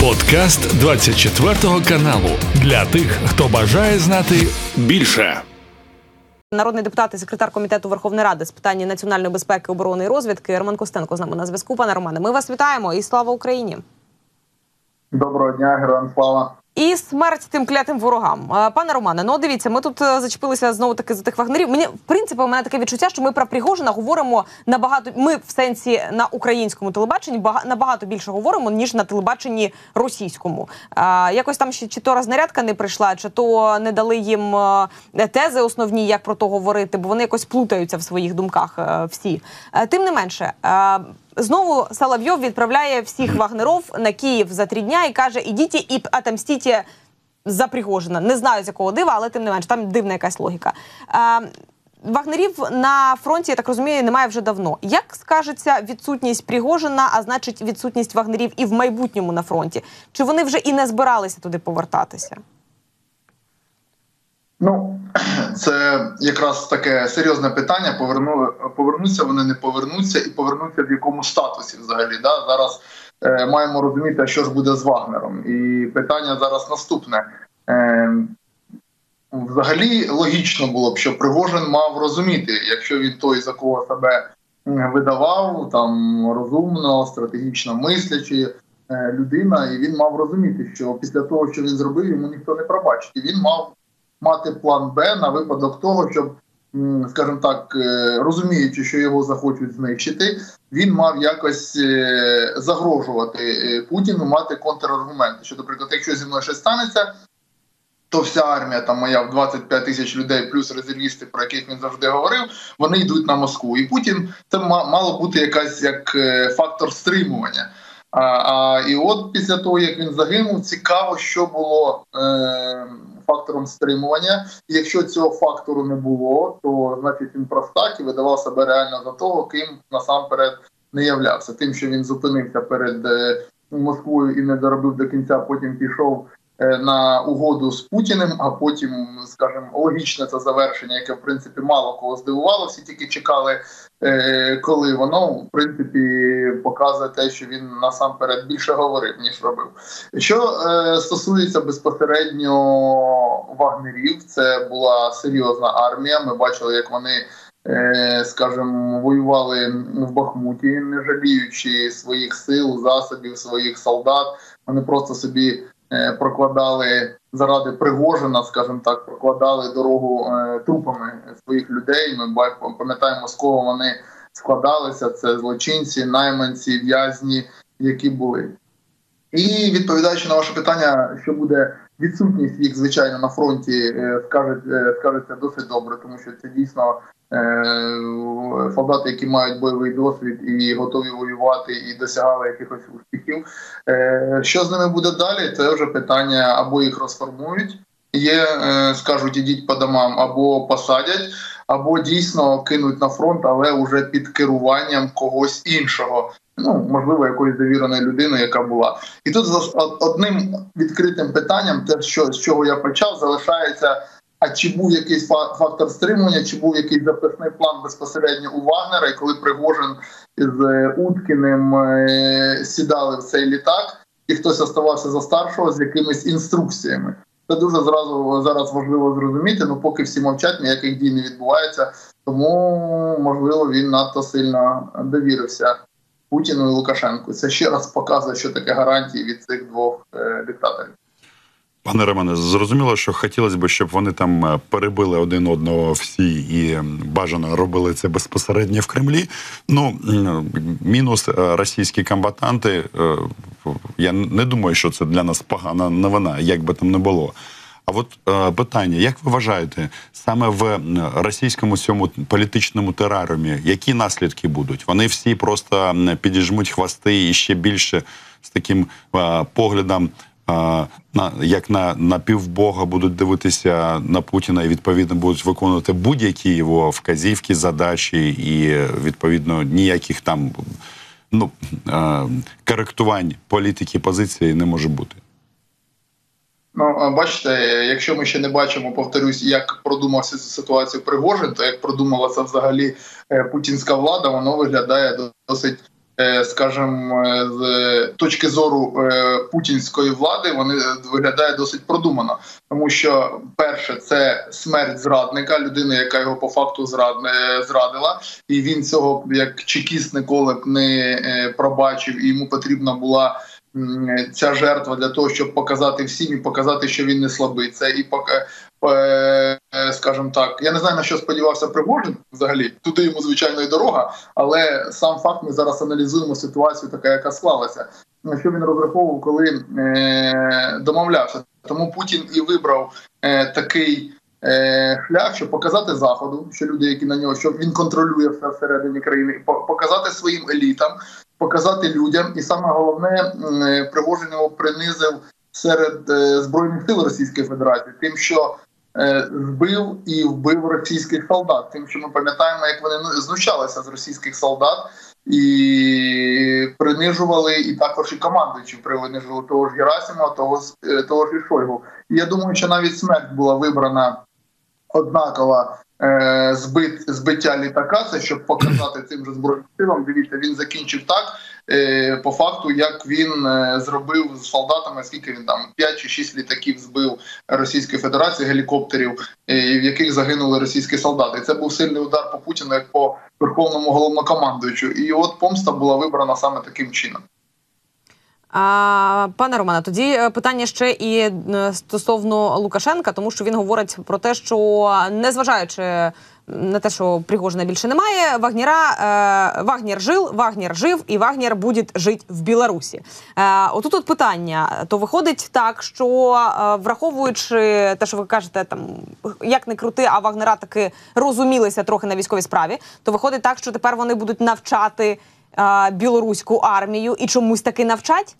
Подкаст 24 каналу для тих, хто бажає знати більше. Народний депутат і секретар комітету Верховної Ради з питань національної безпеки, оборони і розвідки Роман Костенко з нами на зв'язку. Пане Романе, ми вас вітаємо і слава Україні. Доброго дня, героям слава. І смерть тим клятим ворогам. Е, Пане Романе, ну дивіться, ми тут е, зачепилися знову таки за тих вагнерів. Мені в принципі у мене таке відчуття, що ми про Пригожина говоримо набагато. Ми в сенсі на українському телебаченні бага- набагато більше говоримо ніж на телебаченні російському. А, якось там ще чи то рознарядка не прийшла, чи то не дали їм е, тези основні, як про то говорити, бо вони якось плутаються в своїх думках. е, всі Е, тим не менше. Знову Соловйов відправляє всіх вагнеров на Київ за три дня і каже: ідіть і отомстіть за Пригожина. Не знаю з якого дива, але тим не менш, там дивна якась логіка. Е, Вагнерів на фронті, я так розумію, немає вже давно. Як скажеться відсутність Пригожина, а значить відсутність вагнерів і в майбутньому на фронті? Чи вони вже і не збиралися туди повертатися? Ну це якраз таке серйозне питання. Поверну повернуться вони, не повернуться, і повернуться в якому статусі взагалі. Да? Зараз е, маємо розуміти, що ж буде з Вагнером. І питання зараз наступне. Е, Взагалі логічно було б, що Пригожин мав розуміти, якщо він той, за кого себе видавав, там розумно, стратегічно мислячи е, людина, і він мав розуміти, що після того, що він зробив, йому ніхто не пробачить. І він мав мати план Б на випадок того, щоб, скажімо так, е, розуміючи, що його захочуть знищити, він мав якось е, загрожувати е, Путіну, мати контраргументи. Що, наприклад, якщо зі мною щось станеться, то вся армія там моя в 25 тисяч людей, плюс резервісти, про яких він завжди говорив, вони йдуть на Москву. І Путін це мало бути якась як фактор стримування. А, а і от після того, як він загинув, цікаво, що було е, фактором стримування. І якщо цього фактору не було, то значить він простак і видавав себе реально за того, ким насамперед не являвся. Тим, що він зупинився перед е, Москвою і не доробив до кінця, потім пішов е, на угоду з Путіним, а потім, скажімо, логічне це завершення, яке в принципі мало кого здивувало, всі тільки чекали, коли воно в принципі показує те, що він насамперед більше говорив ніж робив. Що е, стосується безпосередньо вагнерів, це була серйозна армія. Ми бачили, як вони. е, Скажімо, воювали в Бахмуті, не жаліючи своїх сил, засобів, своїх солдат. Вони просто собі е, прокладали заради Пригожина, скажімо так, прокладали дорогу е, трупами своїх людей. Ми пам'ятаємо, з кого вони складалися. Це злочинці, найманці, в'язні, які були. І відповідаючи на ваше питання, що буде відсутність їх, звичайно, на фронті, е, е, скажеться досить добре, тому що це дійсно е, солдати, які мають бойовий досвід і готові воювати, і досягали якихось успіхів. Е, Що з ними буде далі? Це вже питання або їх розформують, є, е, скажуть, ідіть по домам, або посадять, або дійсно кинуть на фронт, але вже під керуванням когось іншого. Ну, можливо, якоїсь довіреної людини, яка була. І тут одним відкритим питанням, те, що з чого я почав, залишається. А чи був якийсь фа- фактор стримування, чи був якийсь запасний план безпосередньо у Вагнера, і коли Пригожин з е, Уткіним е, сідали в цей літак, і хтось оставався за старшого з якимись інструкціями. Це дуже зразу зараз важливо зрозуміти. Ну поки всі мовчать, ніяких дій не відбувається. Тому можливо він надто сильно довірився Путіну і Лукашенку. Це ще раз показує, що таке гарантії від цих двох е, диктаторів. Пане Романе, зрозуміло, що хотілося б, щоб вони там е, перебили один одного всі і бажано робили це безпосередньо в Кремлі. Ну мінус е, російські комбатанти. е, Я не думаю, що це для нас погана новина, як би там не було. А от е, питання: як ви вважаєте, саме в російському цьому політичному тераріумі, які наслідки будуть? Вони всі просто підіжмуть хвости і ще більше з таким е, поглядом а, на як на, на півбога будуть дивитися на Путіна і відповідно будуть виконувати будь-які його вказівки, задачі, і відповідно ніяких там ну е, коректувань політики позиції не може бути. Ну, бачите, якщо ми ще не бачимо, повторюсь, як продумався цю ситуацію Пригожин, то як продумалася взагалі е, путінська влада, воно виглядає досить скажімо, з точки зору путінської влади, вони виглядає досить продумано, тому що перше це смерть зрадника, людини, яка його по факту зрадила, і він цього як чекіст ніколи не пробачив, і йому потрібна була ця жертва для того, щоб показати всім і показати, що він не слабий. Це і поки, е, скажімо так, я не знаю на що сподівався Пригожин взагалі. Туди йому звичайно і дорога, але сам факт ми зараз аналізуємо ситуацію, така яка склалася. На що він розраховував, коли е, домовлявся. Тому Путін і вибрав е, такий. Шлях, щоб показати заходу, що люди, які на нього, що він контролює все всередині країни, показати своїм елітам, показати людям, і саме головне Пригожин його принизив серед е, збройних сил Російської Федерації, тим, що е, збив і вбив російських солдат, тим, що ми пам'ятаємо, як вони ну, знущалися з російських солдат. І принижували і також і командуючи принижували того ж Герасимова, того того ж і Шойгу. І я думаю, що навіть смерть була вибрана однакова е, збит, збиття літака. Це щоб показати цим же збройним силам. Дивіться, він закінчив так. Е, по факту, як він е, зробив з солдатами, скільки він там 5 чи 6 літаків збив Російської Федерації гелікоптерів, е, в яких загинули російські солдати. Це був сильний удар по Путіну, як по верховному головнокомандуючу. І от помста була вибрана саме таким чином. А, Пане Романе, тоді е, питання ще і е, стосовно Лукашенка, тому що він говорить про те, що незважаючи на те, що Пригожина більше немає, Вагнера е, Вагнер жив, Вагнер жив і Вагнер буде жити в Білорусі. Е, отут от питання: то виходить так, що е, враховуючи те, що ви кажете, там як не крути, а Вагнера таки розумілися трохи на військовій справі, то виходить так, що тепер вони будуть навчати е, білоруську армію і чомусь таки навчать.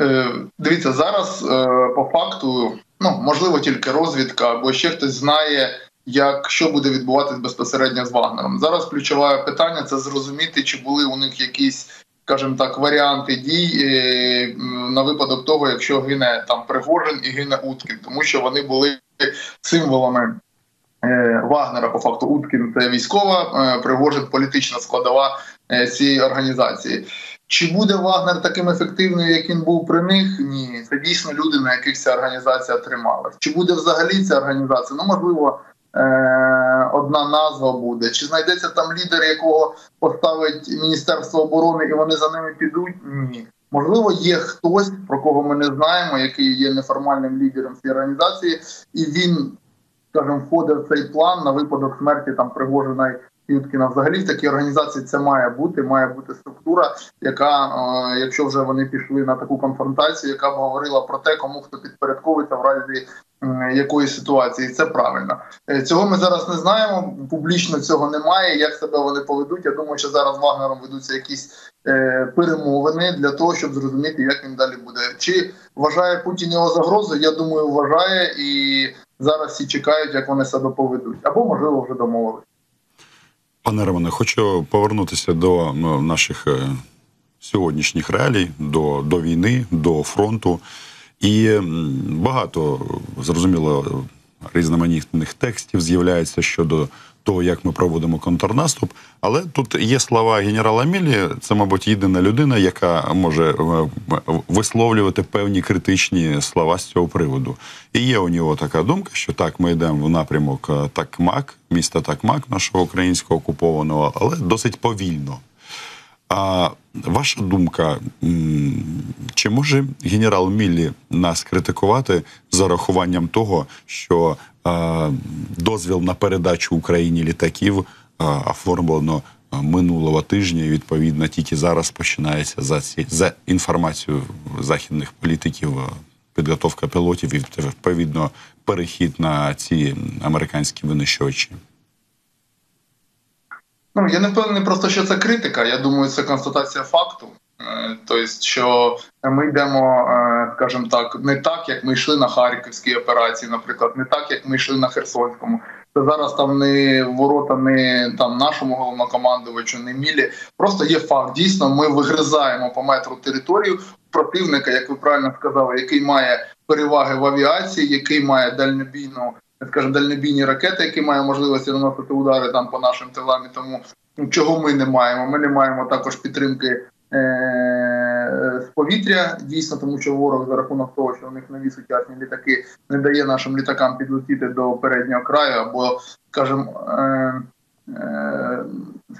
Е, дивіться, зараз е, по факту, ну можливо, тільки розвідка, або ще хтось знає, як що буде відбуватись безпосередньо з Вагнером. Зараз ключове питання це зрозуміти, чи були у них якісь, скажімо так, варіанти дій е, на випадок того, якщо гине там Пригожин і гине Уткін, тому що вони були символами. Вагнера по факту Уткін це військова Пригожин політична складова цієї організації. Чи буде Вагнер таким ефективним, як він був при них? Ні, це дійсно люди, на яких ця організація трималась. Чи буде взагалі ця організація? Ну можливо, е- одна назва буде. Чи знайдеться там лідер, якого поставить Міністерство оборони, і вони за ними підуть? Ні. Можливо, є хтось, про кого ми не знаємо, який є неформальним лідером цієї організації, і він, скажімо, входить в цей план на випадок смерті там Пригожина Юткіна. Взагалі в такій організації це має бути. Має бути структура, яка, е, якщо вже вони пішли на таку конфронтацію, яка б говорила про те, кому хто підпорядковується в разі якоїсь ситуації. Це правильно. Е, цього ми зараз не знаємо. Публічно цього немає. Як себе вони поведуть? Я думаю, що зараз Вагнером ведуться якісь е, перемовини для того, щоб зрозуміти, як він далі буде. Чи вважає Путін його загрозою? Я думаю, вважає і зараз всі чекають, як вони себе поведуть, або можливо вже домовились. Пане Романе, хочу повернутися до наших е, сьогоднішніх реалій, до, до війни, до фронту. І багато зрозуміло різноманітних текстів з'являється щодо того, як ми проводимо контрнаступ. Але тут є слова генерала Мілі. Це, мабуть, єдина людина, яка може е, висловлювати певні критичні слова з цього приводу. І є у нього така думка, що так, ми йдемо в напрямок е, Такмак, міста Такмак, нашого українського окупованого, але досить повільно. А ваша думка, чи може генерал Міллі нас критикувати за рахуванням того, що дозвіл на передачу Україні літаків оформлено минулого тижня, і відповідно тільки зараз починається за ці за інформацією західних політиків підготовка пілотів і відповідно перехід на ці американські винищувачі? Ну я не впевнений просто, що це критика. Я думаю, це констатація факту. Тобто, що ми йдемо, е, скажімо так, не так, як ми йшли на харківській операції, наприклад, не так, як ми йшли на Херсонському. Це зараз там не ворота, не там нашому головнокомандувачу, не мілі. Просто є факт. Дійсно, ми вигризаємо по метру територію противника, як ви правильно сказали, який має переваги в авіації, який має дальнобійну скажімо, дальнобійні ракети, які мають можливості наносити удари там по нашим тилам. І тому ну, чого ми не маємо? Ми не маємо також підтримки. Е, з повітря дійсно, тому що ворог за рахунок того, що у них нові сучасні літаки не дає нашим літакам підлетіти до переднього краю, або скажімо, е, е,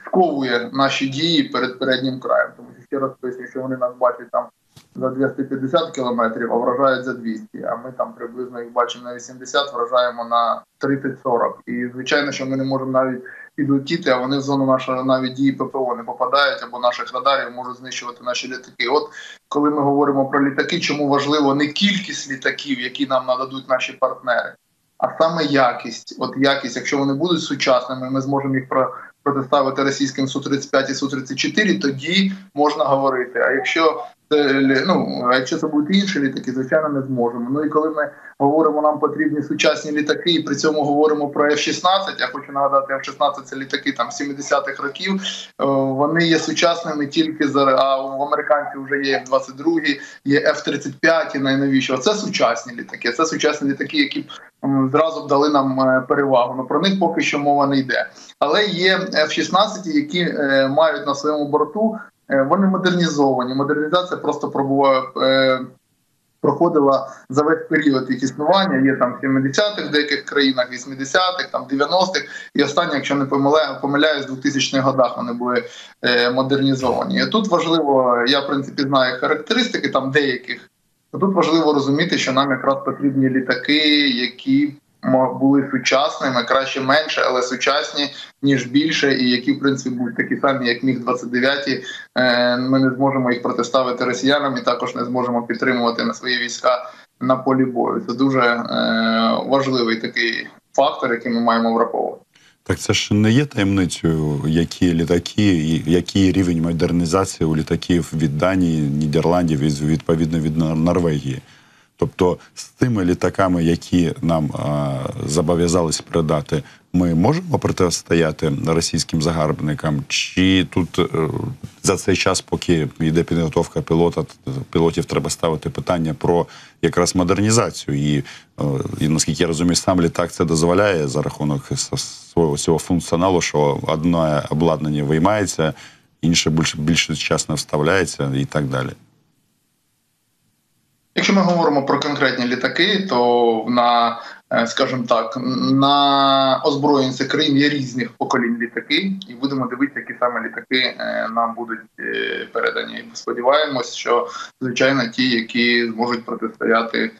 сковує наші дії перед переднім краєм. Тому що ще раз поясню, що вони нас бачать там за 250 кілометрів, а вражають за 200, А ми там приблизно їх бачимо на 80, вражаємо на 30-40. І звичайно, що ми не можемо навіть підлетіти, а вони в зону нашого навіть дії ППО не попадають або наших радарів можуть знищувати наші літаки. От коли ми говоримо про літаки, чому важливо не кількість літаків, які нам нададуть наші партнери, а саме якість. От якість, якщо вони будуть сучасними, ми зможемо їх про. Протиставити російським су 35 і су 34 тоді можна говорити. А якщо ну, якщо це будуть інші літаки, звичайно, не зможемо. Ну і коли ми говоримо, нам потрібні сучасні літаки, і при цьому говоримо про F-16, Я хочу нагадати, F-16 це літаки там 70-х років. Е, вони є сучасними тільки за а в американців вже є F-22, є F-35 і найновіші. Це сучасні літаки. Це сучасні літаки, які зразу б дали нам е, перевагу. Ну про них поки що мова не йде. Але є F-16, які е, мають на своєму борту вони модернізовані. Модернізація просто пробуває. Е, проходила за весь період їх існування. Є там 70-х в деяких країнах, 80-х, там 90-х. І останні, якщо не помиляю, помиляюсь, в 2000-х годах вони були е, модернізовані. І Тут важливо, я в принципі знаю характеристики там деяких. Тут важливо розуміти, що нам якраз потрібні літаки, які були сучасними, краще менше, але сучасні ніж більше, і які в принципі будуть такі самі, як міг 29 е, Ми не зможемо їх протиставити росіянам і також не зможемо підтримувати на свої війська на полі бою. Це дуже е, важливий такий фактор, який ми маємо враховувати. Так це ж не є таємницею, які літаки, який рівень модернізації у літаків від Данії, Нідерландів і відповідно від Норвегії. Тобто з тими літаками, які нам зобов'язались передати, ми можемо протистояти російським загарбникам? Чи тут е, за цей час, поки йде підготовка пілота, пілотів треба ставити питання про якраз модернізацію? І, е, і наскільки я розумію, сам літак це дозволяє за рахунок свого цього функціоналу, що одне обладнання виймається, інше більш більш сучасно вставляється і так далі. Якщо ми говоримо про конкретні літаки, то на е, скажімо так, на озброєнці країн є різних поколінь літаки, і будемо дивитися, які саме літаки е, нам будуть е, передані. Сподіваємось, що звичайно ті, які зможуть протистояти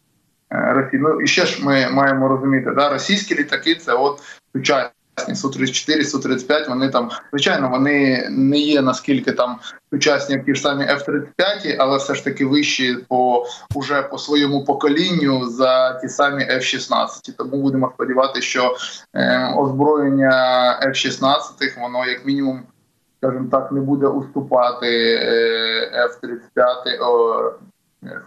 Росії. Ну і ще ж ми маємо розуміти, да, російські літаки це от сучасні су 34 су 35 Вони там, звичайно, вони не є наскільки там сучасні, як ті ж самі F-35, але все ж таки вищі по уже по своєму поколінню за ті самі F-16. Тому будемо сподіватися, що е, озброєння F-16 воно як мінімум. Скажімо так, не буде уступати е, F-35,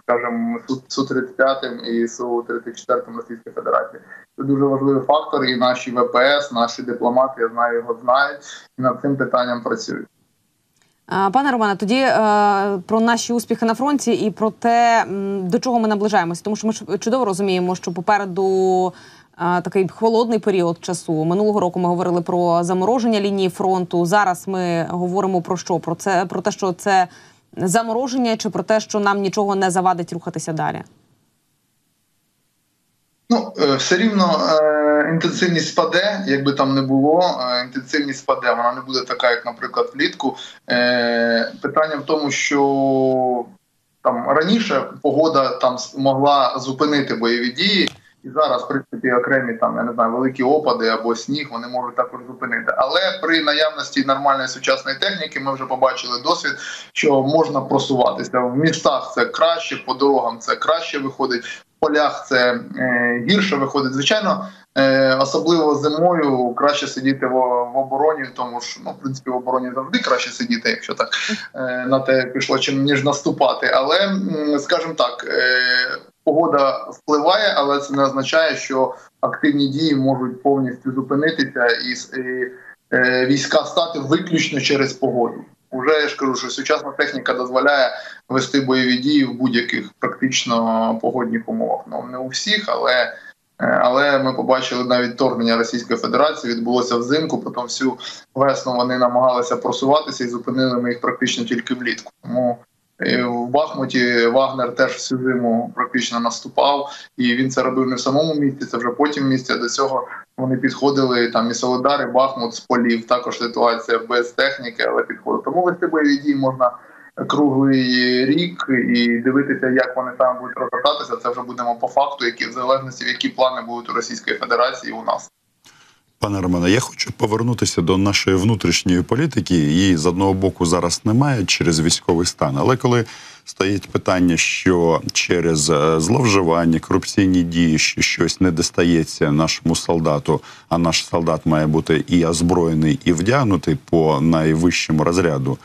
скажімо, су 35 і су 34 Російської Федерації. Це дуже важливий фактор, і наші ВПС, наші дипломати, я знаю, його знають і над цим питанням працюють. Пане Романе, тоді е, про наші успіхи на фронті і про те, до чого ми наближаємося, тому що ми чудово розуміємо, що попереду е, такий холодний період часу. Минулого року ми говорили про замороження лінії фронту. Зараз ми говоримо про що? Про це про те, що це замороження, чи про те, що нам нічого не завадить рухатися далі. Ну, е, все рівно е, інтенсивність спаде, якби там не було. Е, інтенсивність спаде, вона не буде така, як, наприклад, влітку. Питання в тому, що там раніше погода там могла зупинити бойові дії, і зараз, в принципі, окремі там я не знаю, великі опади або сніг вони можуть також зупинити. Але при наявності нормальної сучасної техніки ми вже побачили досвід, що можна просуватися в містах. Це краще, по дорогам це краще виходить полях це е, гірше виходить. Звичайно, е, особливо зимою краще сидіти в, обороні, тому що ну, в принципі в обороні завжди краще сидіти, якщо так е, на те пішло, чим ніж наступати. Але скажімо так, погода впливає, але це не означає, що активні дії можуть повністю зупинитися і війська стати виключно через погоду. Уже я ж кажу, що сучасна техніка дозволяє вести бойові дії в будь-яких практично погодних умовах. Ну не у всіх, але Е, але ми побачили навіть торгнення Російської Федерації відбулося взимку. Потім всю весну вони намагалися просуватися і зупинили ми їх практично тільки влітку. Тому е, в Бахмуті Вагнер теж всю зиму практично наступав, і він це робив не в самому місті. Це вже потім в місті. До цього вони підходили там і Солодари Бахмут з полів. Також ситуація без техніки, але підходили. Тому вести бойові дії можна круглий рік і дивитися, як вони там будуть розгортатися. Це вже будемо по факту, які в залежності які плани будуть у Російської Федерації у нас. Пане Романе, я хочу повернутися до нашої внутрішньої політики. Її з одного боку зараз немає через військовий стан. Але коли стоїть питання, що через е, зловживання, корупційні дії, що щось не достається нашому солдату, а наш солдат має бути і озброєний, і вдягнутий по найвищому розряду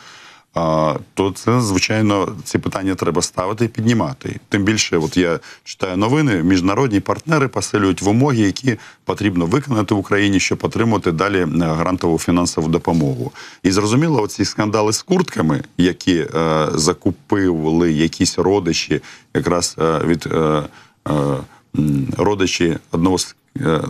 то це звичайно ці питання треба ставити і піднімати. Тим більше, от я читаю новини, міжнародні партнери посилюють вимоги, які потрібно виконати в Україні, щоб отримати далі е, грантову фінансову допомогу. І зрозуміло, оці скандали з куртками, які е, закупили якісь родичі, якраз е, від е, е, родичі одного з е,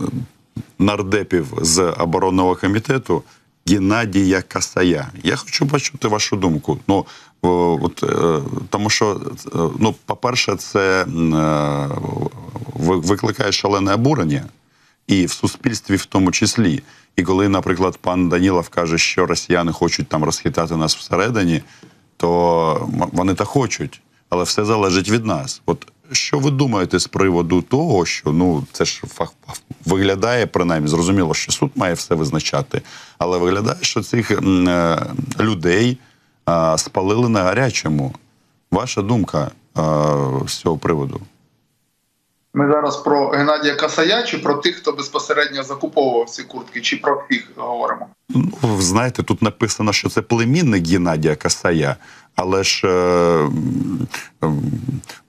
нардепів з оборонного комітету. Геннадія Касая. Я хочу почути вашу думку. Ну от е, тому, що е, ну, по-перше, це е, викликає шалене обурення, і в суспільстві, в тому числі. І коли, наприклад, пан Данілов каже, що росіяни хочуть там розхитати нас всередині, то вони так хочуть, але все залежить від нас. От що ви думаєте з приводу того, що ну це ж фах виглядає принаймні, зрозуміло, що суд має все визначати, але виглядає, що цих е, людей е, спалили на гарячому. Ваша думка е, з цього приводу? Ми зараз про Геннадія Касая чи про тих, хто безпосередньо закуповував ці куртки, чи про всіх говоримо? Ну, знаєте, тут написано, що це племінник Геннадія Касая, але ж е,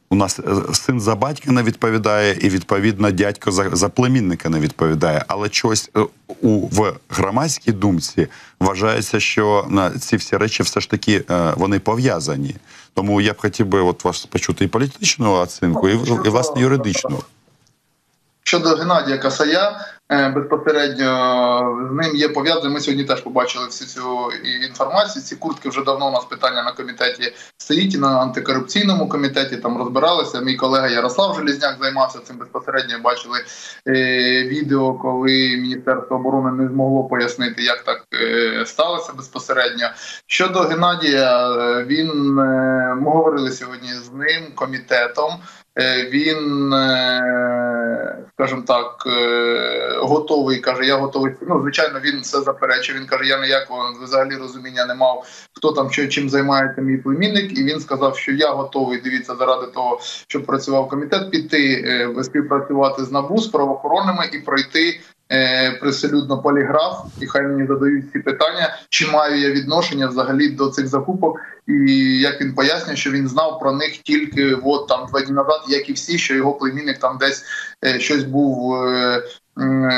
у нас е, син за батька не відповідає, і відповідно дядько за за племінника не відповідає. Але чогось е, у в громадській думці вважається, що на ці всі речі все ж таки е, вони пов'язані. Тому я б хотів би от вас почути і політичну оцінку, і, і власне юридичну. Щодо Геннадія Касая, безпосередньо з ним є пов'язані. Ми сьогодні теж побачили всю цю інформацію. Ці куртки вже давно у нас питання на комітеті стоїть і на антикорупційному комітеті. Там розбиралися. Мій колега Ярослав Желізняк займався цим безпосередньо. Бачили е, відео, коли Міністерство оборони не змогло пояснити, як так е, сталося безпосередньо. Щодо Геннадія, е, він е, ми говорили сьогодні з ним комітетом. Е, він, е, скажімо так, е, готовий. каже, я готовий. Ну, звичайно, він все заперечив. Він каже, я ніякого взагалі розуміння не мав, хто там що чим займається мій племінник. І він сказав, що я готовий. Дивіться, заради того, щоб працював комітет, піти співпрацювати з НАБУ з правоохоронними і пройти приселюдно поліграф, і хай мені задають ці питання, чи маю я відношення взагалі до цих закупок, і як він пояснює, що він знав про них тільки от там два дні назад, як і всі, що його племінник там десь е, щось був е,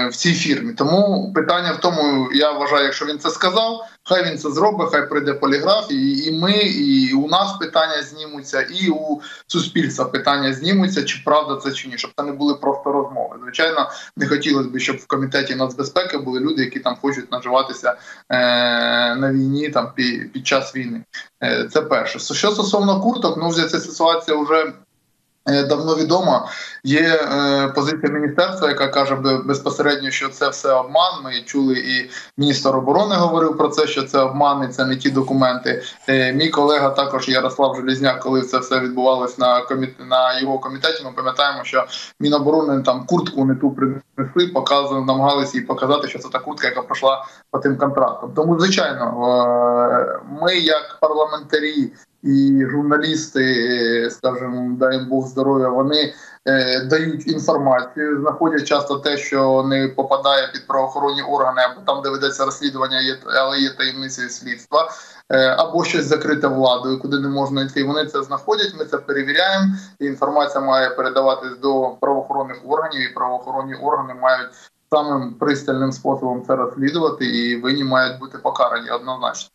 в цій фірмі. Тому питання в тому, я вважаю, якщо він це сказав, хай він це зробить, хай прийде поліграф, і, і ми, і у нас питання знімуться, і у суспільства питання знімуться, чи правда це чи ні, щоб це не були просто розмови. Звичайно, не хотілося б, щоб в комітеті нацбезпеки були люди, які там хочуть наживатися е, на війні там під, під час війни. Е, Це перше. Що стосовно курток, ну вже ця ситуація вже. Е, давно відомо. Є е, позиція міністерства, яка каже безпосередньо, що це все обман. Ми чули, і міністр оборони говорив про це, що це обман, і це не ті документи. Е, мій колега також Ярослав Желізняк, коли це все відбувалось на коміт... на його комітеті. Ми пам'ятаємо, що міноборони там куртку не ту принесли, показували, намагалися їй показати, що це та куртка, яка пройшла по тим контрактам. Тому звичайно, ми як парламентарі і журналісти, скажімо, дай Бог здоров'я, вони е, дають інформацію, знаходять часто те, що не попадає під правоохоронні органи, або там, де ведеться розслідування, є але є таємницею слідства, е, або щось закрите владою, куди не можна йти. Вони це знаходять. Ми це перевіряємо. і Інформація має передаватись до правоохоронних органів, і правоохоронні органи мають. Самим пристальним способом це розслідувати, і винні мають бути покарані однозначно.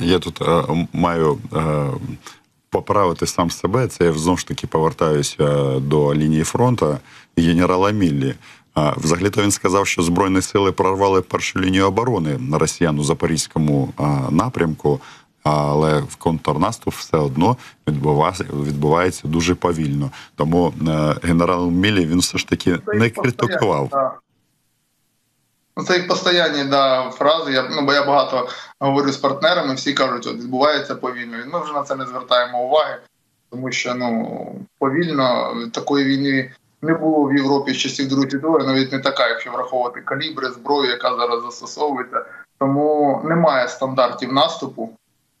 Я тут е, маю е, поправити сам себе. Це я знову ж таки повертаюся до лінії фронту. генерала Міллі. А, Взагалі-то він сказав, що збройні сили прорвали першу лінію оборони на росіян у запорізькому а, напрямку, але в контрнаступ все одно відбувається, відбувається дуже повільно. Тому е, генерал Міллі він все ж таки не критикував. Ну, Це їх постійні да, фрази. Я, ну, бо я багато говорю з партнерами, всі кажуть, от відбувається повільно. Ми вже на це не звертаємо уваги, тому що ну, повільно такої війни не було в Європі з часів Другої світової, навіть не така, якщо враховувати калібри, зброю, яка зараз застосовується. Тому немає стандартів наступу,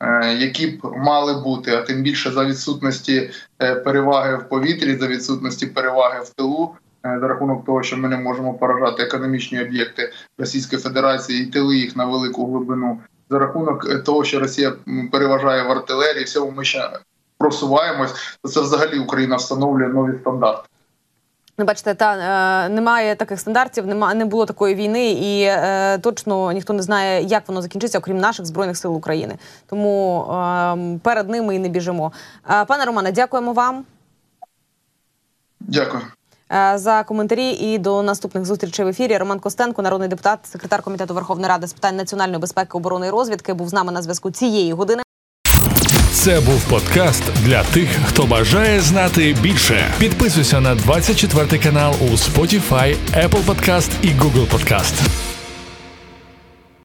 е, які б мали бути, а тим більше за відсутності е, переваги в повітрі, за відсутності переваги в тилу. Е, За рахунок того, що ми не можемо поражати економічні об'єкти Російської Федерації і тили їх на велику глибину, за рахунок е, того, що Росія переважає в артилерії, всьому ми ще просуваємось, то це взагалі Україна встановлює нові стандарти. Ну, бачите, та е, немає таких стандартів, нема не було такої війни, і е, точно ніхто не знає, як воно закінчиться, окрім наших збройних сил України. Тому е, перед ними і не біжимо. Е, пане Романе, дякуємо вам. Дякую. Е, За коментарі і до наступних зустрічей в ефірі. Роман Костенко, народний депутат, секретар комітету Верховної Ради з питань національної безпеки, оборони і розвідки, був з нами на зв'язку цієї години. Це був подкаст для тих, хто бажає знати більше. Підписуйся на 24 канал у Spotify, Apple Podcast і Google Podcast.